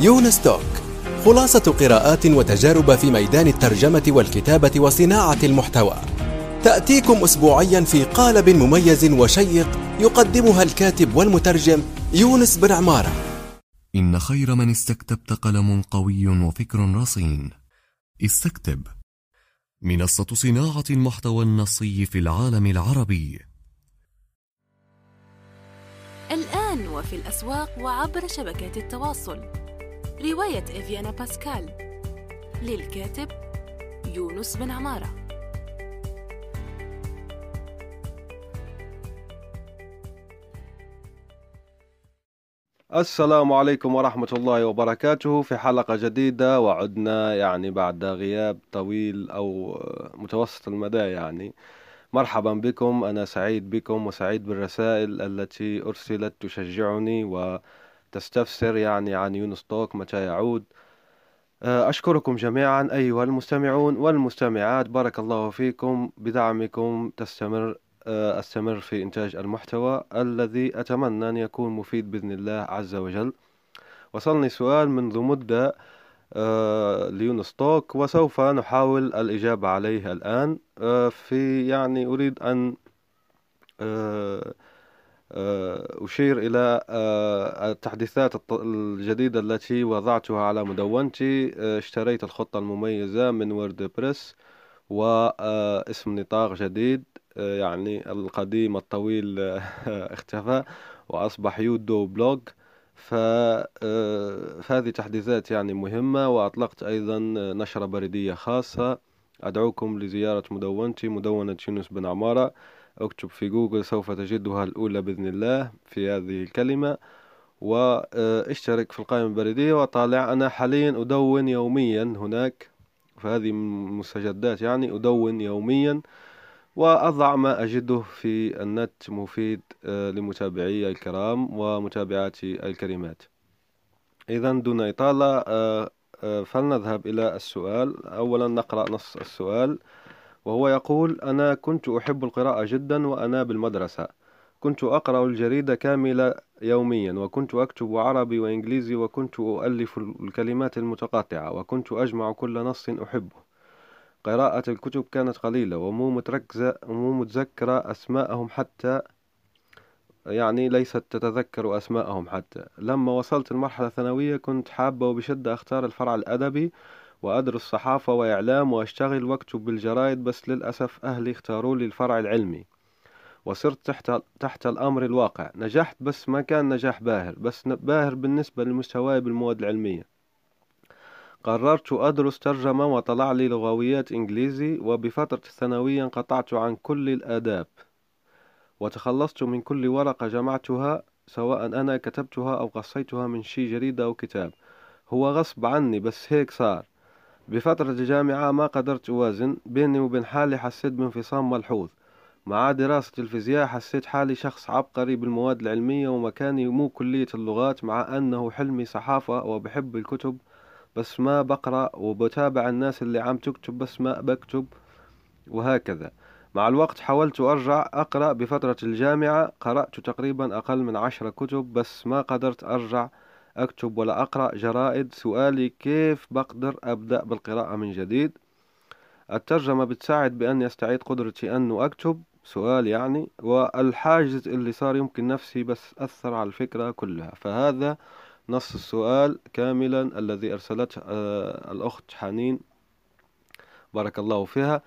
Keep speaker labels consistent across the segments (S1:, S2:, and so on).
S1: يونس توك خلاصة قراءات وتجارب في ميدان الترجمة والكتابة وصناعة المحتوى. تأتيكم أسبوعيا في قالب مميز وشيق يقدمها الكاتب والمترجم يونس بن عمارة.
S2: إن خير من استكتبت قلم قوي وفكر رصين. استكتب. منصة صناعة المحتوى النصي في العالم العربي.
S3: الآن وفي الأسواق وعبر شبكات التواصل. رواية إفيانا باسكال للكاتب يونس بن عمارة.
S4: السلام عليكم ورحمة الله وبركاته. في حلقة جديدة وعدنا يعني بعد غياب طويل أو متوسط المدى يعني. مرحبا بكم. أنا سعيد بكم وسعيد بالرسائل التي أرسلت تشجعني وتستفسر يعني عن يونس توك متى يعود. أشكركم جميعا أيها المستمعون والمستمعات. بارك الله فيكم. بدعمكم تستمر أستمر في إنتاج المحتوى الذي أتمنى أن يكون مفيد بإذن الله عز وجل. وصلني سؤال منذ مدة ليونس توك وسوف نحاول الإجابة عليه الآن. في يعني أريد أن أشير إلى التحديثات الجديدة التي وضعتها على مدونتي. اشتريت الخطة المميزة من ووردبريس واسم نطاق جديد يعني القديم الطويل اختفى وأصبح يودو blog فهذه تحديثات يعني مهمة وأطلقت أيضا نشرة بريدية خاصة. أدعوكم لزيارة مدونتي مدونة يونس بن عمارة. اكتب في جوجل سوف تجدها الأولى بإذن الله في هذه الكلمة واشترك في القائمة البريدية وطالع. أنا حاليا أدون يوميا هناك فهذه مستجدات يعني أدون يوميا وأضع ما أجده في النت مفيد لمتابعي الكرام ومتابعاتي الكريمات. إذا دون إطالة فلنذهب إلى السؤال. أولا نقرأ نص السؤال. وهو يقول أنا كنت أحب القراءة جدا وأنا بالمدرسة. كنت أقرأ الجريدة كاملة يوميا وكنت أكتب عربي وإنجليزي وكنت أؤلف الكلمات المتقاطعة وكنت أجمع كل نص أحبه. قراءة الكتب كانت قليلة ومو متركزة ومو متذكرة أسماءهم حتى يعني ليست تتذكر أسماءهم حتى. لما وصلت المرحلة الثانوية كنت حابة وبشدة أختار الفرع الأدبي وأدرس صحافة وإعلام وأشتغل وأكتب بالجرايد بس للأسف أهلي اختاروا لي الفرع العلمي وصرت تحت, تحت الأمر الواقع. نجحت بس ما كان نجاح باهر بس باهر بالنسبة لمستواي بالمواد العلمية. قررت أدرس ترجمة وطلع لي لغويات إنجليزي وبفترة الثانوية انقطعت عن كل الآداب وتخلصت من كل ورقة جمعتها سواء أنا كتبتها أو قصيتها من شي جريدة أو كتاب. هو غصب عني بس هيك صار. بفترة الجامعة ما قدرت أوازن بيني وبين حالي حسيت بانفصام ملحوظ. مع دراسة الفيزياء حسيت حالي شخص عبقري بالمواد العلمية ومكاني مو كلية اللغات مع أنه حلمي صحافة وبحب الكتب بس ما بقرأ وبتابع الناس اللي عم تكتب بس ما بكتب وهكذا. مع الوقت حاولت أرجع أقرأ بفترة الجامعة قرأت تقريبا أقل من عشرة كتب بس ما قدرت أرجع أكتب ولا أقرأ جرائد سؤالي كيف بقدر أبدأ بالقراءة من جديد. الترجمة بتساعد بأني أستعيد قدرتي أنه أكتب سؤال يعني والحاجز اللي صار يمكن نفسي بس أثر على الفكرة كلها. فهذا نص السؤال كاملا الذي أرسلته آه، الأخت حنين. بارك الله فيها.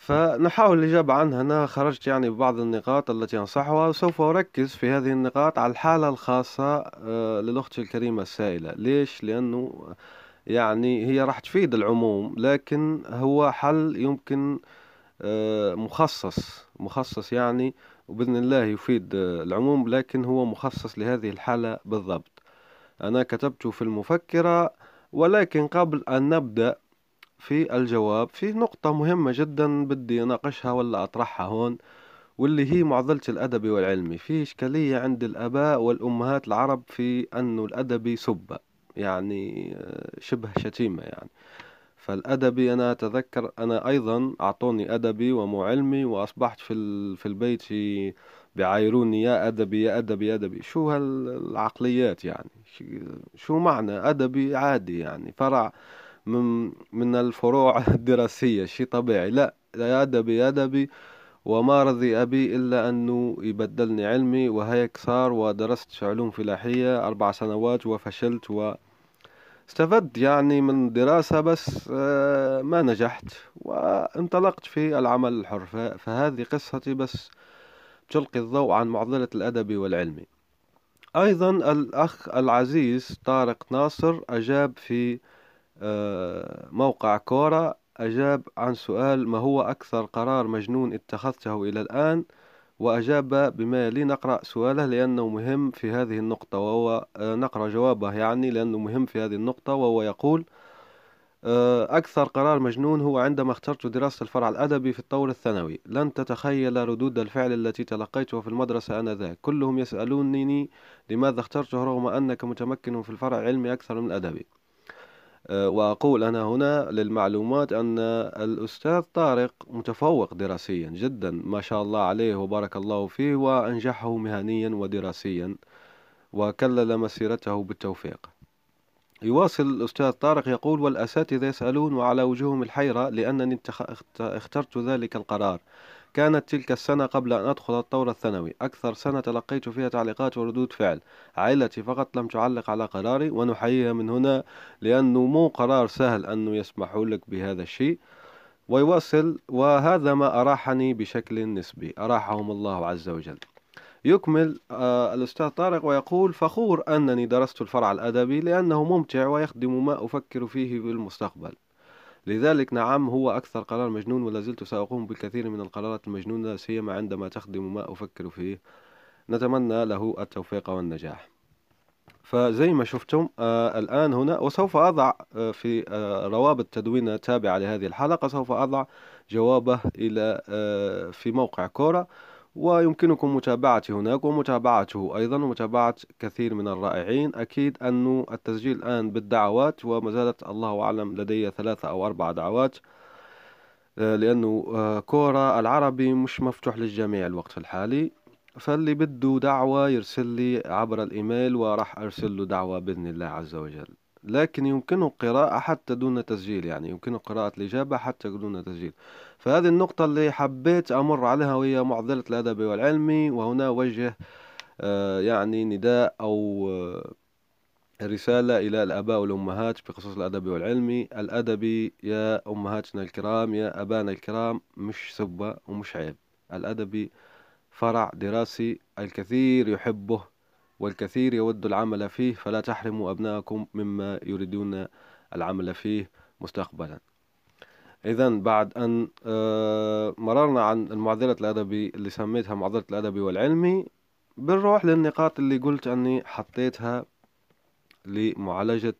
S4: فنحاول الإجابة عنها. أنا خرجت يعني ببعض النقاط التي أنصحها وسوف أركز في هذه النقاط على الحالة الخاصة آه، للأخت الكريمة السائلة. ليش؟ لأنه يعني هي راح تفيد العموم لكن هو حل يمكن آه، مخصص مخصص يعني وبإذن الله يفيد العموم لكن هو مخصص لهذه الحالة بالضبط. أنا كتبته في المفكرة ولكن قبل أن نبدأ في الجواب في نقطة مهمة جدا بدي أناقشها ولا أطرحها هون واللي هي معضلة الأدبي والعلمي في إشكالية عند الآباء والأمهات العرب في أنه الأدبي سبة يعني آه، شبه شتيمة يعني. فالأدبي أنا أتذكر أنا أيضا أعطوني أدبي ومو علمي وأصبحت في في البيت بعايروني يا أدبي يا أدبي يا أدبي. شو هالعقليات يعني؟ شو معنى أدبي عادي يعني؟ فرع من من الفروع الدراسية شيء طبيعي. لا يا أدبي يا أدبي وما رضي أبي إلا أنه يبدلني علمي وهيك صار ودرست علوم فلاحية أربع سنوات وفشلت و استفدت يعني من دراسة بس آه، ما نجحت وانطلقت في العمل الحر. فهذه قصتي بس تلقي الضوء عن معضلة الأدبي والعلمي أيضا الأخ العزيز طارق ناصر أجاب في موقع كورة أجاب عن سؤال ما هو أكثر قرار مجنون اتخذته إلى الآن؟ وأجاب بما يلي نقرأ سؤاله لأنه مهم في هذه النقطة وهو آه، نقرأ جوابه يعني لأنه مهم في هذه النقطة وهو يقول آه، أكثر قرار مجنون هو عندما اخترت دراسة الفرع الأدبي في الطور الثانوي. لن تتخيل ردود الفعل التي تلقيتها في المدرسة آنذاك. كلهم يسألونني لماذا اخترته رغم أنك متمكن في الفرع العلمي أكثر من الأدبي. آه، وأقول أنا هنا للمعلومات أن الأستاذ طارق متفوق دراسيا جدا ما شاء الله عليه وبارك الله فيه وأنجحه مهنيا ودراسيا وكلل مسيرته بالتوفيق. يواصل الأستاذ طارق يقول والأساتذة يسألون وعلى وجوههم الحيرة لأنني اخترت ذلك القرار. كانت تلك السنة قبل أن أدخل الطور الثانوي. أكثر سنة تلقيت فيها تعليقات وردود فعل. عائلتي فقط لم تعلق على قراري ونحييها من هنا لأنه مو قرار سهل أنه يسمحوا لك بهذا الشيء. ويواصل وهذا ما أراحني بشكل نسبي. أراحهم الله عز وجل. يكمل آه الأستاذ طارق ويقول فخور أنني درست الفرع الأدبي لأنه ممتع ويخدم ما أفكر فيه بالمستقبل لذلك نعم هو أكثر قرار مجنون ولا زلت سأقوم بالكثير من القرارات المجنونة سيما عندما تخدم ما أفكر فيه. نتمنى له التوفيق والنجاح. فزي ما شفتم آه الآن هنا وسوف أضع آه في آه روابط تدوين تابعة لهذه الحلقة سوف أضع جوابه إلى آه في موقع كورة ويمكنكم متابعتي هناك ومتابعته أيضا ومتابعة كثير من الرائعين. أكيد أن التسجيل الآن بالدعوات وما زالت الله أعلم لدي ثلاثة أو أربع دعوات آه، لأنه آه، كورة العربي مش مفتوح للجميع الوقت الحالي. فاللي بده دعوة يرسل لي عبر الإيميل وراح أرسل له دعوة بإذن الله عز وجل. لكن يمكنه قراءة حتى دون تسجيل يعني يمكنه قراءة الإجابة حتى دون تسجيل. فهذه النقطة اللي حبيت أمر عليها وهي معضلة الأدبي والعلمي وهنا وجه آه، يعني نداء أو آه، رسالة إلى الآباء والأمهات بخصوص الأدبي والعلمي الأدبي يا أمهاتنا الكرام يا أبانا الكرام مش سبة ومش عيب. الأدبي فرع دراسي الكثير يحبه والكثير يود العمل فيه فلا تحرموا أبنائكم مما يريدون العمل فيه مستقبلا. إذا بعد أن آه، مررنا عن المعضلة الأدبي اللي سميتها معضلة الأدبي والعلمي بنروح للنقاط اللي قلت أني حطيتها لمعالجة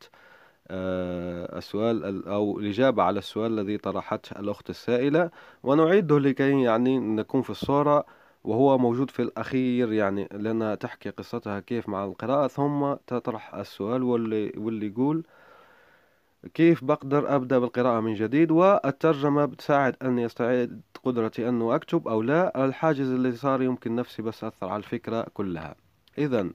S4: آه، السؤال أو الإجابة على السؤال الذي طرحته الأخت السائلة. ونعيده لكي يعني نكون في الصورة وهو موجود في الأخير يعني لأنها تحكي قصتها كيف مع القراءة. ثم تطرح السؤال واللي, واللي يقول كيف بقدر أبدأ بالقراءة من جديد؟ والترجمة بتساعد أني أستعيد قدرتي أنه أكتب أو لا. الحاجز اللي صار يمكن نفسي بس أثر على الفكرة كلها. إذا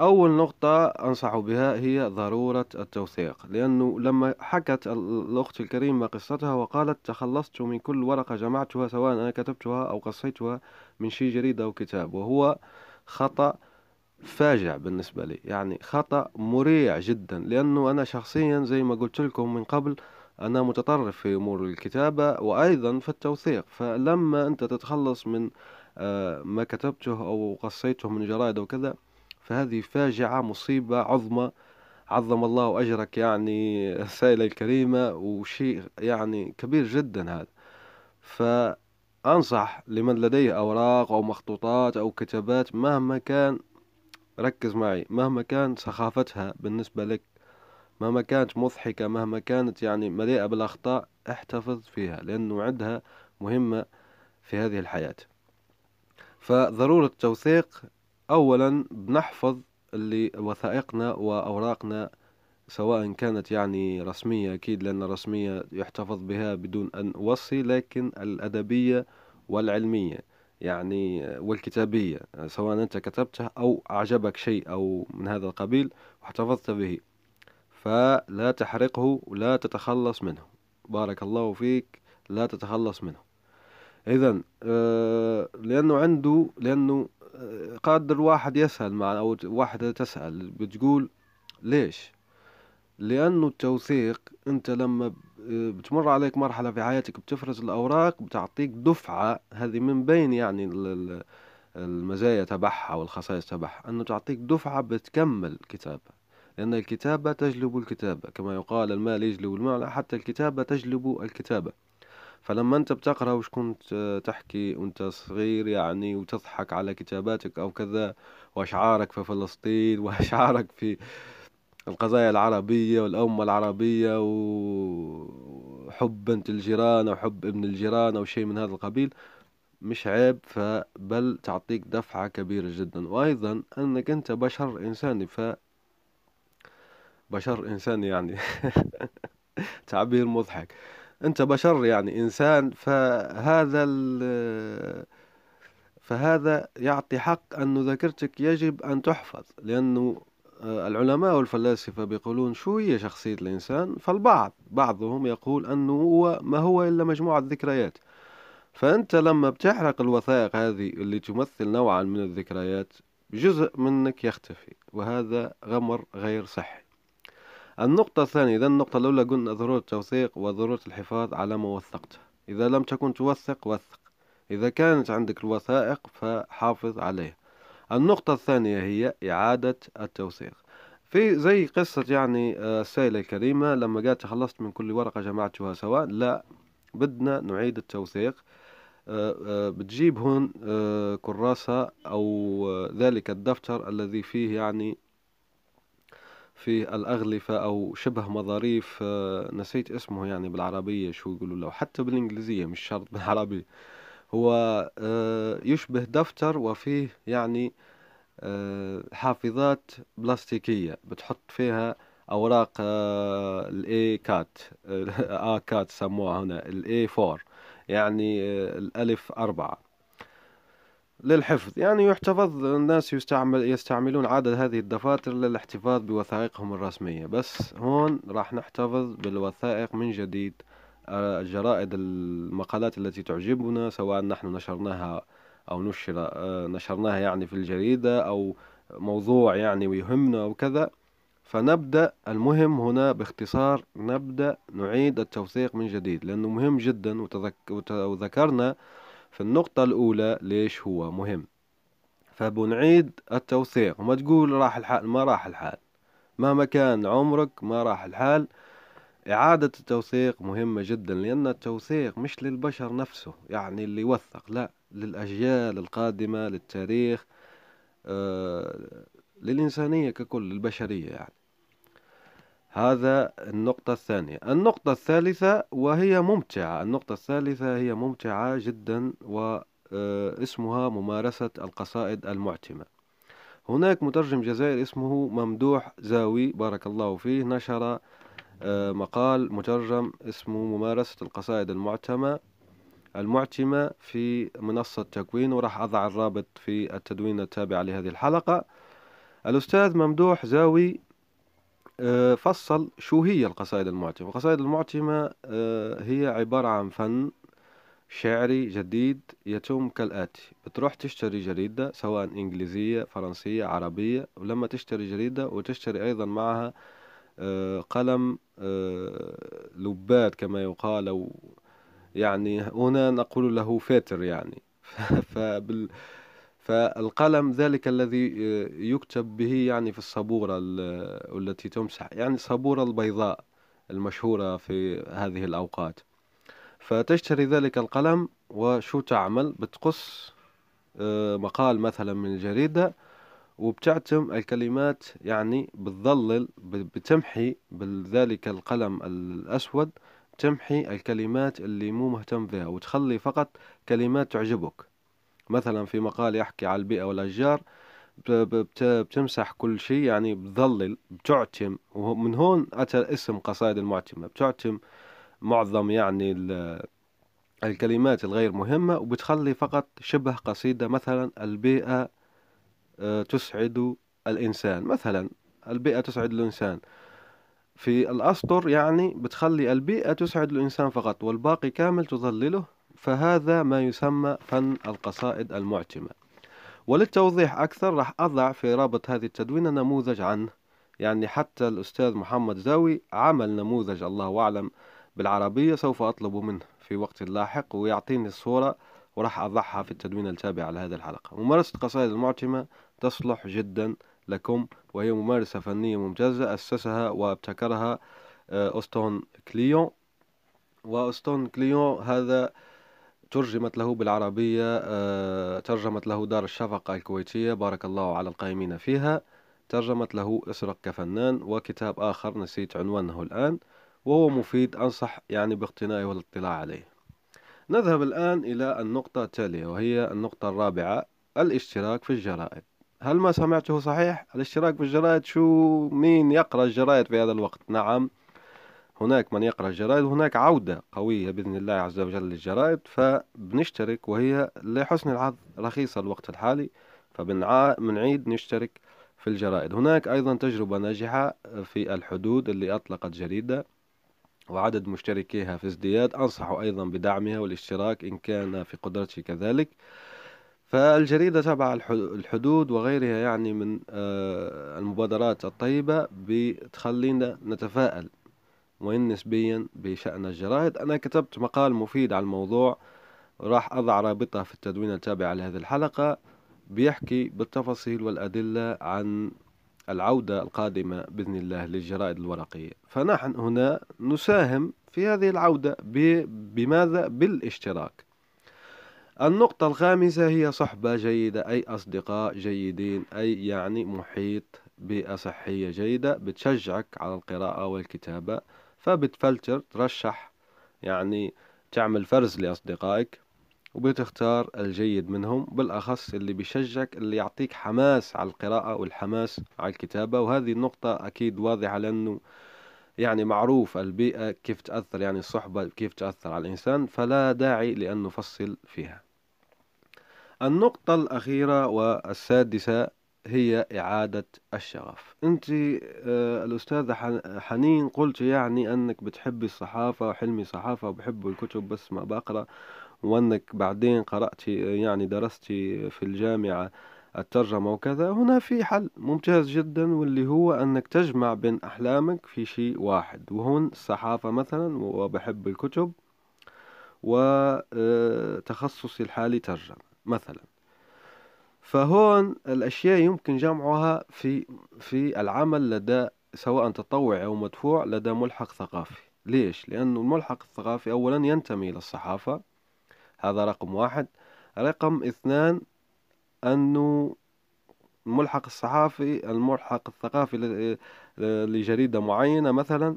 S4: أول نقطة أنصح بها هي ضرورة التوثيق لأنه لما حكت الأخت الكريمة قصتها وقالت تخلصت من كل ورقة جمعتها سواء أنا كتبتها أو قصيتها من شي جريدة أو كتاب وهو خطأ فاجع بالنسبة لي يعني خطأ مريع جدا لأنه أنا شخصيا زي ما قلت لكم من قبل أنا متطرف في أمور الكتابة وأيضا في التوثيق فلما أنت تتخلص من آه، ما كتبته أو قصيته من جرائد وكذا فهذه فاجعة مصيبة عظمى عظم الله أجرك يعني السائلة الكريمة وشيء يعني كبير جدا هذا. فأنصح لمن لديه أوراق أو مخطوطات أو كتابات مهما كان ركز معي مهما كان سخافتها بالنسبة لك مهما كانت مضحكة مهما كانت يعني مليئة بالأخطاء احتفظ فيها لأنه عندها مهمة في هذه الحياة. فضرورة التوثيق أولا بنحفظ اللي وثائقنا وأوراقنا سواء كانت يعني رسمية أكيد لأن الرسمية يحتفظ بها بدون أن أوصي لكن الأدبية والعلمية يعني والكتابية سواء أنت كتبته أو أعجبك شيء أو من هذا القبيل واحتفظت به. فلا تحرقه ولا تتخلص منه. بارك الله فيك لا تتخلص منه. إذا آه، لأنه عنده لأنه قادر واحد يسأل مع أو واحدة تسأل بتقول ليش؟ لأنه التوثيق أنت لما بتمر عليك مرحلة في حياتك بتفرز الأوراق بتعطيك دفعة هذه من بين يعني المزايا تبعها والخصائص تبعها أنه تعطيك دفعة بتكمل كتابة لأن الكتابة تجلب الكتابة كما يقال المال يجلب المال حتى الكتابة تجلب الكتابة فلما أنت بتقرأ وش كنت تحكي وأنت صغير يعني وتضحك على كتاباتك أو كذا وأشعارك في فلسطين وأشعارك في القضايا العربية والأمة العربية وحب بنت الجيران أو حب ابن الجيران أو شيء من هذا القبيل مش عيب فبل تعطيك دفعة كبيرة جدا. وأيضا أنك أنت بشر إنساني ف بشر إنساني يعني تعبير مضحك. أنت بشر يعني إنسان فهذا فهذا يعطي حق أن ذاكرتك يجب أن تحفظ لأنه آه، العلماء والفلاسفة بيقولون شو هي شخصية الإنسان؟ فالبعض بعضهم يقول أنه هو ما هو إلا مجموعة ذكريات. فأنت لما بتحرق الوثائق هذه اللي تمثل نوعا من الذكريات جزء منك يختفي وهذا غمر غير صحي. النقطة الثانية إذا النقطة الأولى قلنا ضرورة التوثيق وضرورة الحفاظ على ما وثقته إذا لم تكن توثق وثق. إذا كانت عندك الوثائق فحافظ عليها. النقطة الثانية هي إعادة التوثيق. في زي قصة يعني آه، السائلة الكريمة لما قالت خلصت من كل ورقة جمعتها سواء لا بدنا نعيد التوثيق. آه، آه، بتجيب هون كراسة أو ذلك الدفتر الذي فيه يعني في الأغلفة أو شبه مظاريف نسيت اسمه يعني بالعربية شو يقولوا له حتى بالإنجليزية مش شرط بالعربية. هو آه، يشبه دفتر وفيه يعني آه، حافظات بلاستيكية بتحط فيها أوراق آه، ال A quatre A quatre سموها هنا ال A four يعني الألف أربعة. للحفظ. يعني يحتفظ الناس يستعمل يستعملون عدد هذه الدفاتر للاحتفاظ بوثائقهم الرسمية. بس هون راح نحتفظ بالوثائق من جديد. الجرائد المقالات التي تعجبنا سواء نحن نشرناها أو نشر آه، نشرناها يعني في الجريدة أو موضوع يعني ويهمنا أو كذا. فنبدأ المهم هنا باختصار نبدأ نعيد التوثيق من جديد لأنه مهم جدا وذكرنا في النقطة الأولى ليش هو مهم؟ فبنعيد التوثيق. وما تقول راح الحال ما راح الحال. مهما كان عمرك ما راح الحال. إعادة التوثيق مهمة جدا لأن التوثيق مش للبشر نفسه يعني اللي يوثق لا للأجيال القادمة للتاريخ آه للإنسانية ككل للبشرية يعني. هذا النقطة الثانية. النقطة الثالثة وهي ممتعة. النقطة الثالثة هي ممتعة جدا واسمها ممارسة القصائد المعتمة. هناك مترجم جزائري اسمه ممدوح زاوي بارك الله فيه نشر آه، مقال مترجم اسمه ممارسة القصائد المعتمة المعتمة في منصة تكوين وراح أضع الرابط في التدوين التابع لهذه الحلقة. الأستاذ ممدوح زاوي آه، فصل شو هي القصائد المعتمة القصائد المعتمة آه، هي عبارة عن فن شعري جديد يتم كالآتي. بتروح تشتري جريدة سواء إنجليزية فرنسية عربية ولما تشتري جريدة وتشتري أيضا معها قلم لبات كما يقال أو يعني هنا نقول له فاتر يعني. فبال فالقلم ذلك الذي يكتب به يعني في الصبورة التي تمسح يعني الصبورة البيضاء المشهورة في هذه الأوقات. فتشتري ذلك القلم وشو تعمل؟ بتقص آه، مقال مثلا من الجريدة وبتعتم الكلمات يعني بتظلل بتمحي بذلك القلم الأسود تمحي الكلمات اللي مو مهتم بها وتخلي فقط كلمات تعجبك. مثلا في مقال يحكي على البيئة والأشجار بتمسح كل شيء يعني بتظلل بتعتم ومن هون أتى اسم قصائد المعتمة. بتعتم معظم يعني الكلمات الغير مهمة وبتخلي فقط شبه قصيدة مثلا البيئة آه، تسعد الإنسان. مثلا البيئة تسعد الإنسان. في الأسطر يعني بتخلي البيئة تسعد الإنسان فقط والباقي كامل تظلله فهذا ما يسمى فن القصائد المعتمة وللتوضيح أكثر راح أضع في رابط هذه التدوينة نموذج عنه. يعني حتى الأستاذ محمد زاوي عمل نموذج الله أعلم بالعربية سوف أطلب منه في وقت لاحق ويعطيني الصورة وراح أضعها في التدوين التابع لهذه الحلقة. ممارسة قصائد المعتمة تصلح جدا لكم وهي ممارسة فنية ممتازة أسسها وابتكرها آه، أستون كليون. وأستون كليون هذا ترجمت له بالعربية آه، ترجمت له دار الشفقة الكويتية بارك الله على القائمين فيها ترجمت له اسرق كفنان وكتاب آخر نسيت عنوانه الآن وهو مفيد أنصح يعني باقتنائه والاطلاع عليه نذهب الآن إلى النقطة التالية وهي النقطة الرابعة الاشتراك في الجرائد هل ما سمعته صحيح؟ الاشتراك في الجرائد شو مين يقرأ الجرائد في هذا الوقت؟ نعم هناك من يقرأ الجرائد وهناك عودة قوية بإذن الله عز وجل للجرائد فبنشترك وهي لحسن الحظ رخيصة الوقت الحالي فبنعيد نشترك في الجرائد. هناك أيضا تجربة ناجحة في الحدود اللي أطلقت جريدة وعدد مشتركيها في ازدياد أنصح أيضا بدعمها والاشتراك إن كان في قدرتي كذلك. فالجريدة تبع الحدود وغيرها يعني من آه، المبادرات الطيبة بتخلينا نتفائل وإن نسبيا بشأن الجرائد. أنا كتبت مقال مفيد على الموضوع راح أضع رابطة في التدوين التابع لهذه الحلقة بيحكي بالتفاصيل والأدلة عن العودة القادمة بإذن الله للجرائد الورقية. فنحن هنا نساهم في هذه العودة بماذا؟ بالاشتراك. النقطة الخامسة هي صحبة جيدة أي أصدقاء جيدين أي يعني محيط بيئة صحية جيدة بتشجعك على القراءة والكتابة. فبتفلتر ترشح يعني تعمل فرز لأصدقائك وبتختار الجيد منهم بالأخص اللي بيشجعك اللي يعطيك حماس على القراءة والحماس على الكتابة. وهذه النقطة أكيد واضحة لأنه يعني معروف البيئة كيف تأثر يعني الصحبة كيف تأثر على الإنسان فلا داعي لأن نفصل فيها. النقطة الأخيرة والسادسة هي إعادة الشغف. أنت آه الأستاذة حنين قلت يعني أنك بتحبي الصحافة وحلمي صحافة وبحب الكتب بس ما بقرأ وأنك بعدين قرأت يعني درست في الجامعة الترجمة وكذا. هنا في حل ممتاز جدا واللي هو أنك تجمع بين أحلامك في شيء واحد وهون الصحافة مثلا وبحب الكتب وتخصصي الحالي ترجمة مثلا. فهون الأشياء يمكن جمعها في في العمل لدى سواء تطوعي أو مدفوع لدى ملحق ثقافي. ليش؟ لأنه الملحق الثقافي أولا ينتمي إلى الصحافة. هذا رقم واحد. رقم اثنان أنه الملحق الصحافي الملحق الثقافي لجريدة معينة مثلا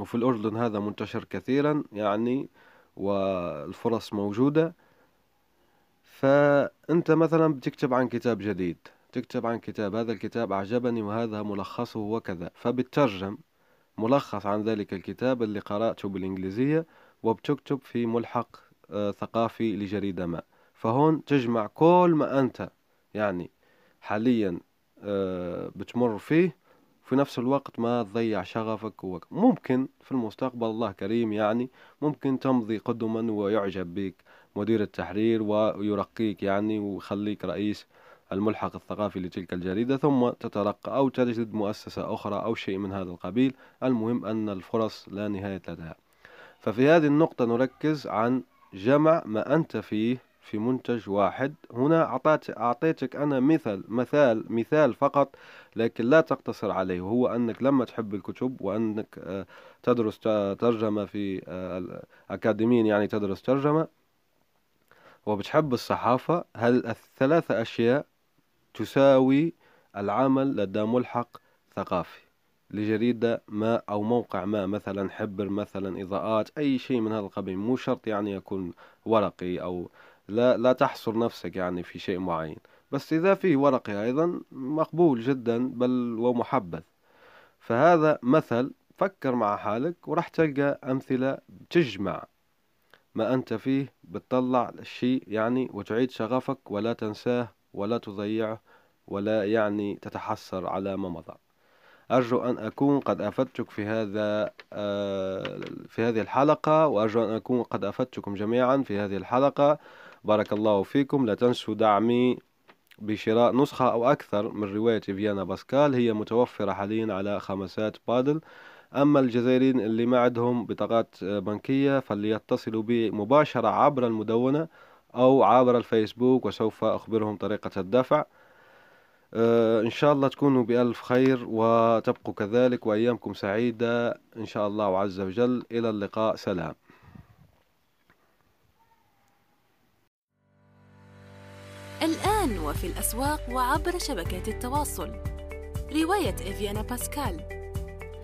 S4: وفي الأردن هذا منتشر كثيرا يعني والفرص موجودة. فأنت مثلا بتكتب عن كتاب جديد تكتب عن كتاب هذا الكتاب أعجبني وهذا ملخصه وكذا. فبترجم ملخص عن ذلك الكتاب اللي قرأته بالإنجليزية وبتكتب في ملحق آه، ثقافي لجريدة ما. فهون تجمع كل ما أنت يعني حاليا آه، بتمر فيه في نفس الوقت ما تضيع شغفك ممكن في المستقبل الله كريم يعني ممكن تمضي قدما ويعجب بك مدير التحرير ويرقيك يعني ويخليك رئيس الملحق الثقافي لتلك الجريدة ثم تترقى أو تجد مؤسسة أخرى أو شيء من هذا القبيل. المهم أن الفرص لا نهاية لها. ففي هذه النقطة نركز عن جمع ما أنت فيه في منتج واحد. هنا أعطيت أعطيتك أنا مثال مثال مثال فقط لكن لا تقتصر عليه. وهو أنك لما تحب الكتب وأنك آه، تدرس ترجمة في آه، أكاديميا يعني تدرس ترجمة وبتحب الصحافة هل الثلاثة أشياء تساوي العمل لدى ملحق ثقافي؟ لجريدة ما أو موقع ما مثلا حبر مثلا إضاءات أي شيء من هذا القبيل. مو شرط يعني يكون ورقي أو لا لا تحصر نفسك يعني في شيء معين. بس إذا في ورقي أيضا مقبول جدا بل ومحبذ فهذا مثل فكر مع حالك وراح تلقى أمثلة تجمع. ما أنت فيه بتطلع الشيء يعني وتعيد شغفك ولا تنساه ولا تضيعه ولا يعني تتحسر على ما مضى. أرجو أن أكون قد أفدتك في هذا آه، في هذه الحلقة وأرجو أن أكون قد أفدتكم جميعا في هذه الحلقة. بارك الله فيكم. لا تنسوا دعمي بشراء نسخة أو أكثر من رواية فيانا باسكال هي متوفرة حاليا على خمسات بادل. أما الجزائريين اللي ما عندهم بطاقات بنكية فليتصلوا بي مباشرة عبر المدونة أو عبر الفيسبوك وسوف أخبرهم طريقة الدفع. آه، إن شاء الله تكونوا بألف خير وتبقوا كذلك وأيامكم سعيدة. إن شاء الله عز وجل. إلى اللقاء. سلام.
S3: الآن وفي الأسواق وعبر شبكات التواصل. رواية إفيانا باسكال.